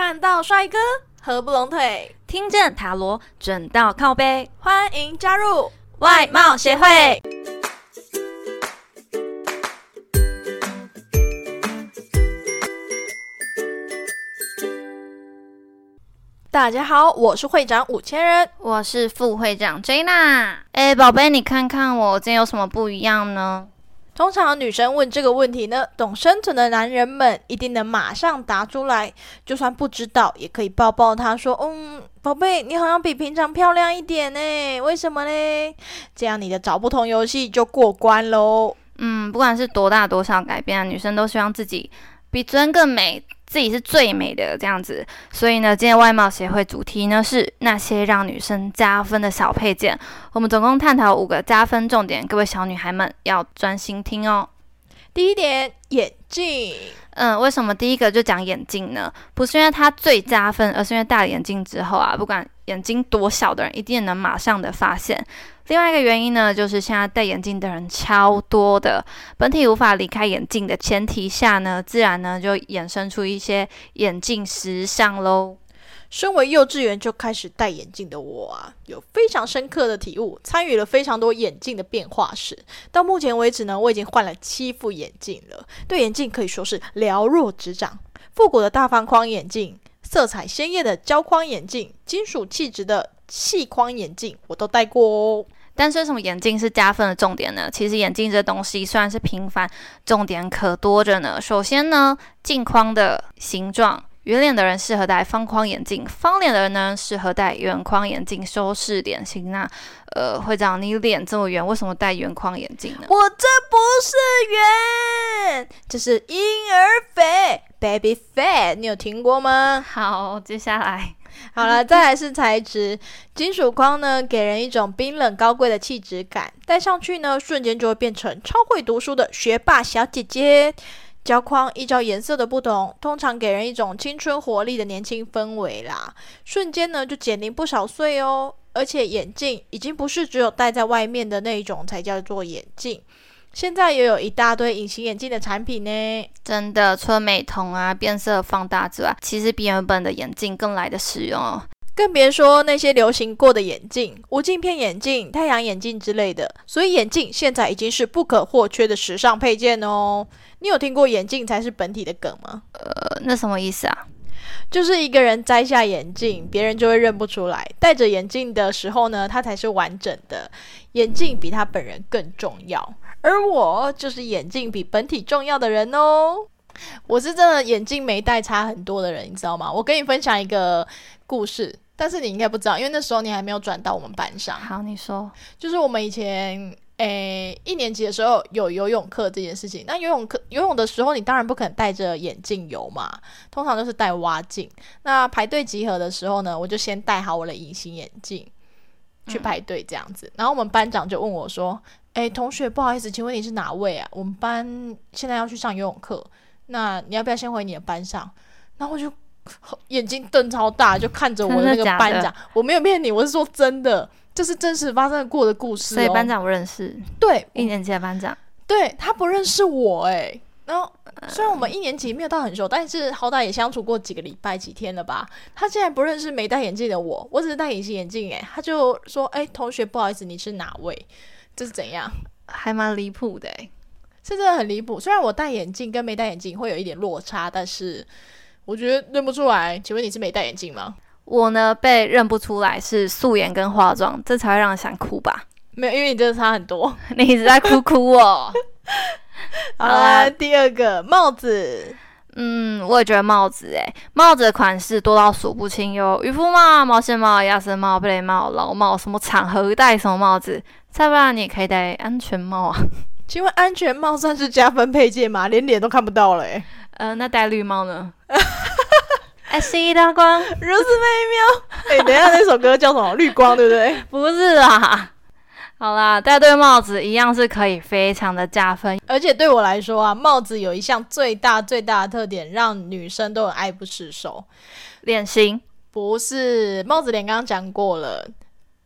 看到帅哥合不拢腿，听见塔罗准到靠背，欢迎加入外貌协会。大家好，我是会长五千人，我是副会长 Jana。哎，宝贝，你看看我今天有什么不一样呢？通常女生问这个问题呢，懂生存的男人们一定能马上答出来，就算不知道也可以抱抱他说：“嗯，宝贝，你好像比平常漂亮一点呢，为什么呢？”这样你的找不同游戏就过关喽。嗯，不管是多大多少改变，女生都希望自己比昨天更美。自己是最美的这样子，所以呢，今天外貌协会主题呢是那些让女生加分的小配件。我们总共探讨五个加分重点，各位小女孩们要专心听哦。第一点，眼镜。嗯，为什么第一个就讲眼镜呢？不是因为它最加分，而是因为戴了眼镜之后啊，不管眼睛多小的人，一定能马上的发现。另外一个原因呢，就是现在戴眼镜的人超多的，本体无法离开眼镜的前提下呢，自然呢就衍生出一些眼镜时尚喽。身为幼稚园就开始戴眼镜的我啊，有非常深刻的体悟，参与了非常多眼镜的变化史。到目前为止呢，我已经换了七副眼镜了，对眼镜可以说是了若指掌。复古的大方框眼镜，色彩鲜艳的胶框眼镜，金属气质的细框眼镜，我都戴过哦。但是为什么眼镜是加分的重点呢？其实眼镜这东西虽然是平凡，重点可多着呢。首先呢，镜框的形状，圆脸的人适合戴方框眼镜，方脸的人呢适合戴圆框眼镜，修饰脸型。那呃，会长，你脸这么圆，为什么戴圆框眼镜呢？我这不是圆，这是婴儿肥，baby fat，你有听过吗？好，接下来。好了，再来是材质，金属框呢，给人一种冰冷高贵的气质感，戴上去呢，瞬间就会变成超会读书的学霸小姐姐。胶框依照颜色的不同，通常给人一种青春活力的年轻氛围啦，瞬间呢就减龄不少岁哦。而且眼镜已经不是只有戴在外面的那一种才叫做眼镜。现在也有一大堆隐形眼镜的产品呢，真的，除了美瞳啊、变色放大之外，其实比原本的眼镜更来的实用哦。更别说那些流行过的眼镜，无镜片眼镜、太阳眼镜之类的。所以眼镜现在已经是不可或缺的时尚配件哦。你有听过眼镜才是本体的梗吗？呃，那什么意思啊？就是一个人摘下眼镜，别人就会认不出来。戴着眼镜的时候呢，他才是完整的。眼镜比他本人更重要。而我就是眼镜比本体重要的人哦，我是真的眼镜没戴差很多的人，你知道吗？我跟你分享一个故事，但是你应该不知道，因为那时候你还没有转到我们班上。好，你说，就是我们以前诶一年级的时候有游泳课这件事情。那游泳课游泳的时候，你当然不可能戴着眼镜游嘛，通常都是戴蛙镜。那排队集合的时候呢，我就先戴好我的隐形眼镜去排队这样子。然后我们班长就问我说。哎，同学，不好意思，请问你是哪位啊？我们班现在要去上游泳课，那你要不要先回你的班上？然后我就眼睛瞪超大，就看着我的那个班长。我没有骗你，我是说真的，这是真实发生过的故事。所以班长不认识，对，一年级的班长，对他不认识我。哎，然后虽然我们一年级没有到很熟，但是好歹也相处过几个礼拜、几天了吧？他竟然不认识没戴眼镜的我，我只是戴隐形眼镜。哎，他就说：“哎，同学，不好意思，你是哪位？”这是怎样？还蛮离谱的，是真的很离谱。虽然我戴眼镜跟没戴眼镜会有一点落差，但是我觉得认不出来。请问你是没戴眼镜吗？我呢被认不出来是素颜跟化妆，这才会让人想哭吧？没有，因为你真的差很多。你一直在哭哭哦。好啦，第二个帽子。嗯，我也觉得帽子诶，帽子的款式多到数不清，哟渔夫帽、毛线帽、鸭舌帽、贝雷帽、老帽，什么场合戴什么帽子。再不然你也可以戴安全帽啊。请问安全帽算是加分配件吗？连脸都看不到了诶。呃，那戴绿帽呢？I see 大光，如此美妙。哎，等一下，那首歌叫什么？绿光，对不对？不是啊。好啦，戴对帽子一样是可以非常的加分，而且对我来说啊，帽子有一项最大最大的特点，让女生都很爱不释手。脸型不是帽子脸，刚刚讲过了，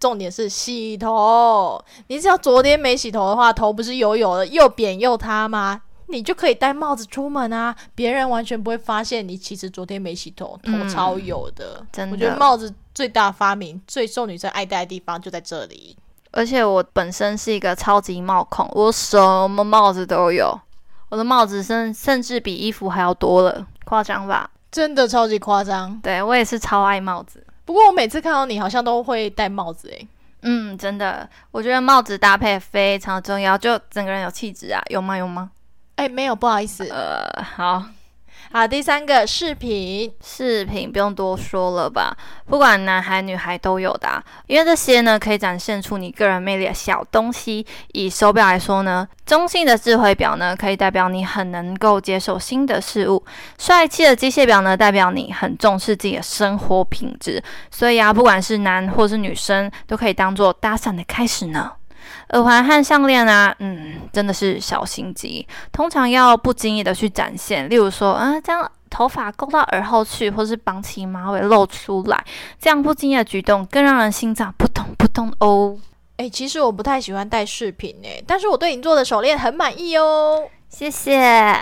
重点是洗头。你只要昨天没洗头的话，头不是油油的，又扁又塌吗？你就可以戴帽子出门啊，别人完全不会发现你其实昨天没洗头，头超油的。真的我觉得帽子最大发明、最受女生爱戴的地方就在这里。而且我本身是一个超级帽控，我什么帽子都有，我的帽子甚甚至比衣服还要多了，夸张吧？真的超级夸张。对我也是超爱帽子。不过我每次看到你，好像都会戴帽子诶。嗯，真的，我觉得帽子搭配非常重要，就整个人有气质啊，有吗？有吗？哎，没有，不好意思。呃，好。好，第三个饰品，饰品不用多说了吧，不管男孩女孩都有的，因为这些呢可以展现出你个人魅力的小东西。以手表来说呢，中性的智慧表呢可以代表你很能够接受新的事物，帅气的机械表呢代表你很重视自己的生活品质。所以啊，不管是男或是女生，都可以当做搭讪的开始呢。耳环和项链啊，嗯，真的是小心机，通常要不经意的去展现，例如说，啊，将头发勾到耳后去，或是绑起马尾露出来，这样不经意的举动更让人心脏扑通扑通哦。哎，其实我不太喜欢戴饰品诶，但是我对你做的手链很满意哦，谢谢。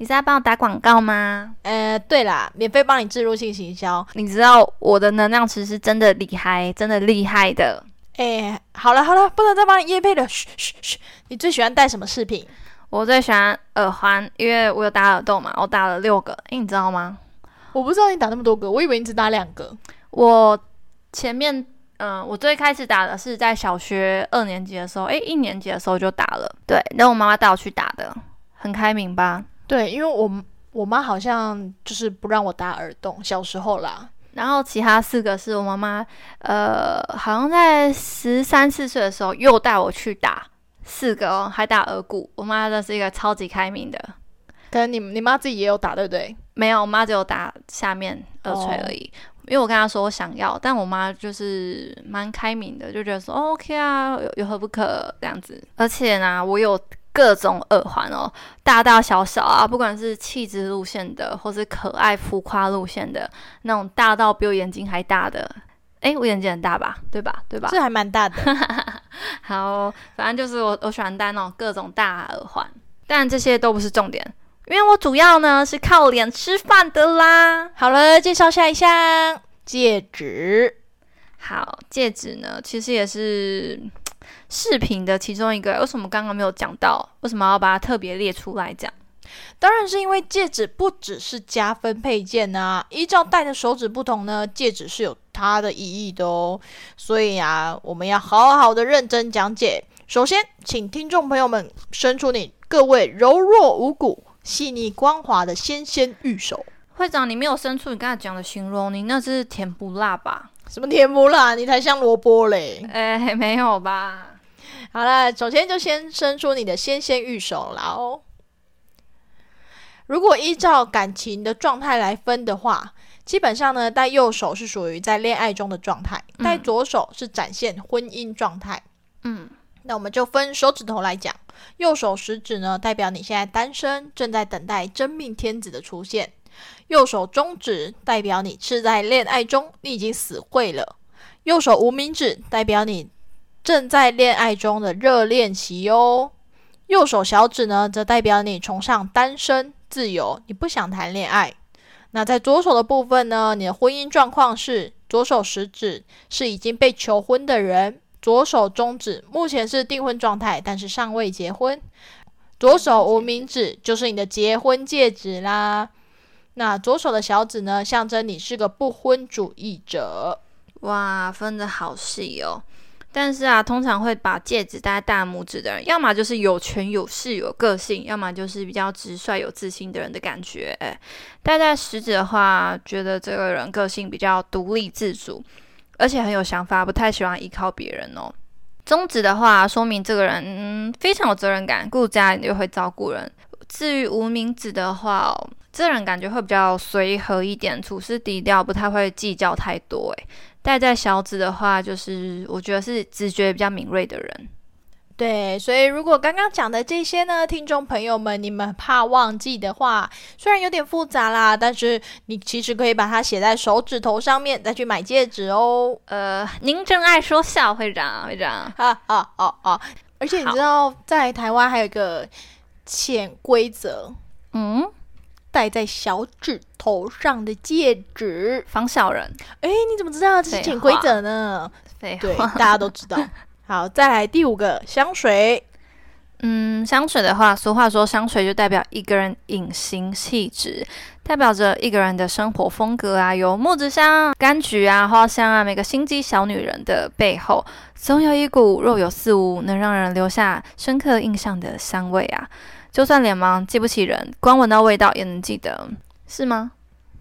你是在帮我打广告吗？呃，对啦，免费帮你置入性行销。你知道我的能量池是真的厉害，真的厉害的。哎，好了好了，不能再帮你夜配了。嘘嘘嘘，你最喜欢戴什么饰品？我最喜欢耳环，因为我有打耳洞嘛，我打了六个。哎，你知道吗？我不知道你打那么多个，我以为你只打两个。我前面，嗯，我最开始打的是在小学二年级的时候，哎，一年级的时候就打了。对，那我妈妈带我去打的，很开明吧？对，因为我我妈好像就是不让我打耳洞，小时候啦。然后其他四个是我妈妈，呃，好像在十三四岁的时候又带我去打四个哦，还打耳骨。我妈真是一个超级开明的，可能你你妈自己也有打对不对？没有，我妈只有打下面耳垂而已。因为我跟她说我想要，但我妈就是蛮开明的，就觉得说 OK 啊，有有何不可这样子。而且呢，我有。各种耳环哦，大大小小啊，不管是气质路线的，或是可爱浮夸路线的，那种大到比我眼睛还大的，哎，我眼睛很大吧？对吧？对吧？这还蛮大的。好，反正就是我我喜欢戴那种各种大耳环，但这些都不是重点，因为我主要呢是靠脸吃饭的啦。好了，介绍下一项戒指。好，戒指呢，其实也是。饰品的其中一个，为什么刚刚没有讲到？为什么要把它特别列出来讲？当然是因为戒指不只是加分配件啊，依照戴的手指不同呢，戒指是有它的意义的哦。所以啊，我们要好好的认真讲解。首先，请听众朋友们伸出你各位柔弱无骨、细腻光滑的纤纤玉手。会长，你没有伸出你刚才讲的形容，你那是甜不辣吧？什么甜不辣？你才像萝卜嘞！哎，没有吧？好了，首先就先伸出你的纤纤玉手了哦。如果依照感情的状态来分的话，基本上呢，戴右手是属于在恋爱中的状态，戴左手是展现婚姻状态。嗯，那我们就分手指头来讲，右手食指呢，代表你现在单身，正在等待真命天子的出现；右手中指代表你是在恋爱中，你已经死会了；右手无名指代表你。正在恋爱中的热恋期哦，右手小指呢，则代表你崇尚单身自由，你不想谈恋爱。那在左手的部分呢，你的婚姻状况是左手食指是已经被求婚的人，左手中指目前是订婚状态，但是尚未结婚。左手无名指就是你的结婚戒指啦。那左手的小指呢，象征你是个不婚主义者。哇，分的好细哦。但是啊，通常会把戒指戴在大拇指的人，要么就是有权有势有个性，要么就是比较直率有自信的人的感觉。戴在食指的话，觉得这个人个性比较独立自主，而且很有想法，不太喜欢依靠别人哦。中指的话，说明这个人非常有责任感，顾家又会照顾人。至于无名指的话，这人感觉会比较随和一点，处事低调，不太会计较太多。诶，戴在小指的话，就是我觉得是直觉比较敏锐的人。对，所以如果刚刚讲的这些呢，听众朋友们，你们怕忘记的话，虽然有点复杂啦，但是你其实可以把它写在手指头上面，再去买戒指哦。呃，您真爱说笑，会长，会长，啊啊啊啊！而且你知道，在台湾还有一个。潜规则，嗯，戴在小指头上的戒指。防小人。哎，你怎么知道这是潜规则呢？对，大家都知道。好，再来第五个香水。嗯，香水的话，俗话说香水就代表一个人隐形气质，代表着一个人的生活风格啊，有木质香、柑橘啊、花香啊，每个心机小女人的背后，总有一股若有似无，能让人留下深刻印象的香味啊。就算脸盲记不起人，光闻到味道也能记得，是吗？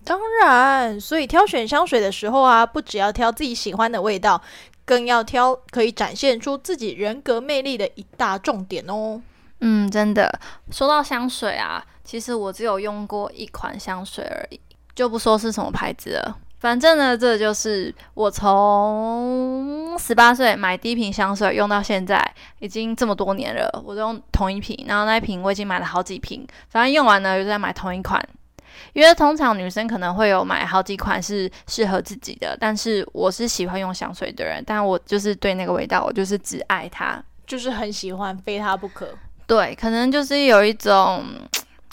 当然，所以挑选香水的时候啊，不只要挑自己喜欢的味道。更要挑可以展现出自己人格魅力的一大重点哦。嗯，真的，说到香水啊，其实我只有用过一款香水而已，就不说是什么牌子了。反正呢，这就是我从十八岁买第一瓶香水用到现在，已经这么多年了，我都用同一瓶。然后那一瓶我已经买了好几瓶，反正用完了又再买同一款。因为通常女生可能会有买好几款是适合自己的，但是我是喜欢用香水的人，但我就是对那个味道，我就是只爱它，就是很喜欢，非它不可。对，可能就是有一种，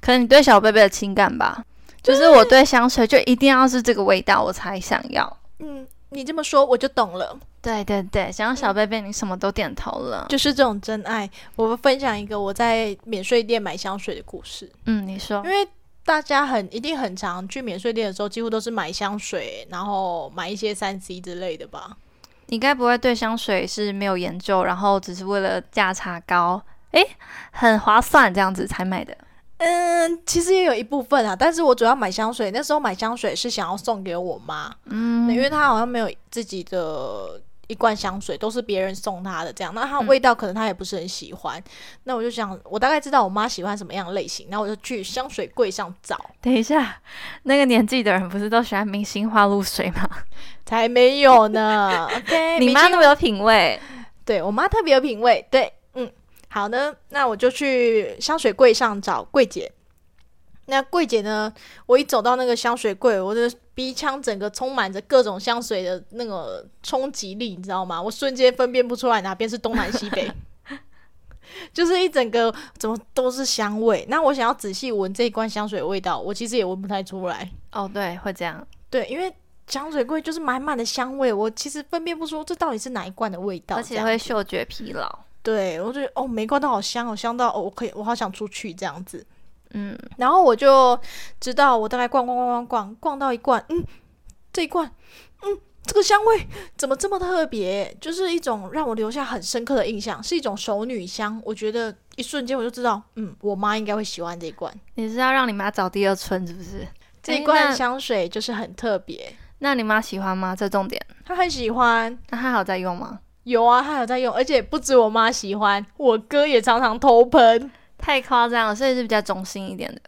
可能你对小贝贝的情感吧，就是我对香水就一定要是这个味道我才想要。嗯，你这么说我就懂了。对对对，想要小贝贝，你什么都点头了，就是这种真爱。我分享一个我在免税店买香水的故事。嗯，你说，因为。大家很一定很常去免税店的时候，几乎都是买香水，然后买一些三 C 之类的吧。你该不会对香水是没有研究，然后只是为了价差高，诶，很划算这样子才买的？嗯，其实也有一部分啊，但是我主要买香水，那时候买香水是想要送给我妈，嗯，因为她好像没有自己的。一罐香水都是别人送她的，这样，那它味道可能她也不是很喜欢。那我就想，我大概知道我妈喜欢什么样的类型，那我就去香水柜上找。等一下，那个年纪的人不是都喜欢明星花露水吗？才没有呢。OK，你妈那么有品味，对我妈特别有品味。对，嗯，好呢，那我就去香水柜上找柜姐。那柜姐呢？我一走到那个香水柜，我的鼻腔整个充满着各种香水的那个冲击力，你知道吗？我瞬间分辨不出来哪边是东南西北，就是一整个怎么都是香味。那我想要仔细闻这一罐香水的味道，我其实也闻不太出来。哦，对，会这样。对，因为香水柜就是满满的香味，我其实分辨不出这到底是哪一罐的味道，而且会嗅觉疲劳。对，我觉得哦，每罐都好香，好香到哦，我可以，我好想出去这样子。嗯，然后我就知道，我大概逛逛逛逛逛逛到一罐，嗯，这一罐，嗯，这个香味怎么这么特别？就是一种让我留下很深刻的印象，是一种熟女香。我觉得一瞬间我就知道，嗯，我妈应该会喜欢这一罐。你是要让你妈找第二春是不是？这一罐香水就是很特别。那你妈喜欢吗？这重点。她很喜欢。那她还有在用吗？有啊，他有在用，而且不止我妈喜欢，我哥也常常偷喷。太夸张了，所以是比较中性一点的。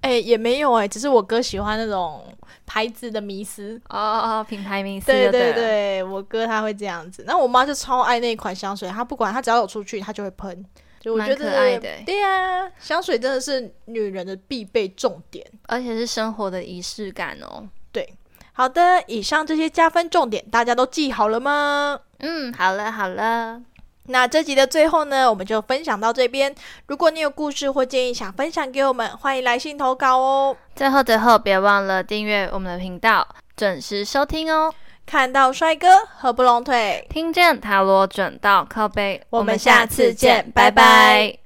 哎，也没有哎，只是我哥喜欢那种牌子的迷思哦哦，品牌迷思。对对对，我哥他会这样子。那我妈就超爱那款香水，她不管她只要有出去，她就会喷。就我觉得，对呀，香水真的是女人的必备重点，而且是生活的仪式感哦。对，好的，以上这些加分重点大家都记好了吗？嗯，好了好了。那这集的最后呢，我们就分享到这边。如果你有故事或建议想分享给我们，欢迎来信投稿哦。最后最后，别忘了订阅我们的频道，准时收听哦。看到帅哥合不拢腿，听见塔罗准到靠背，我们下次见，拜拜。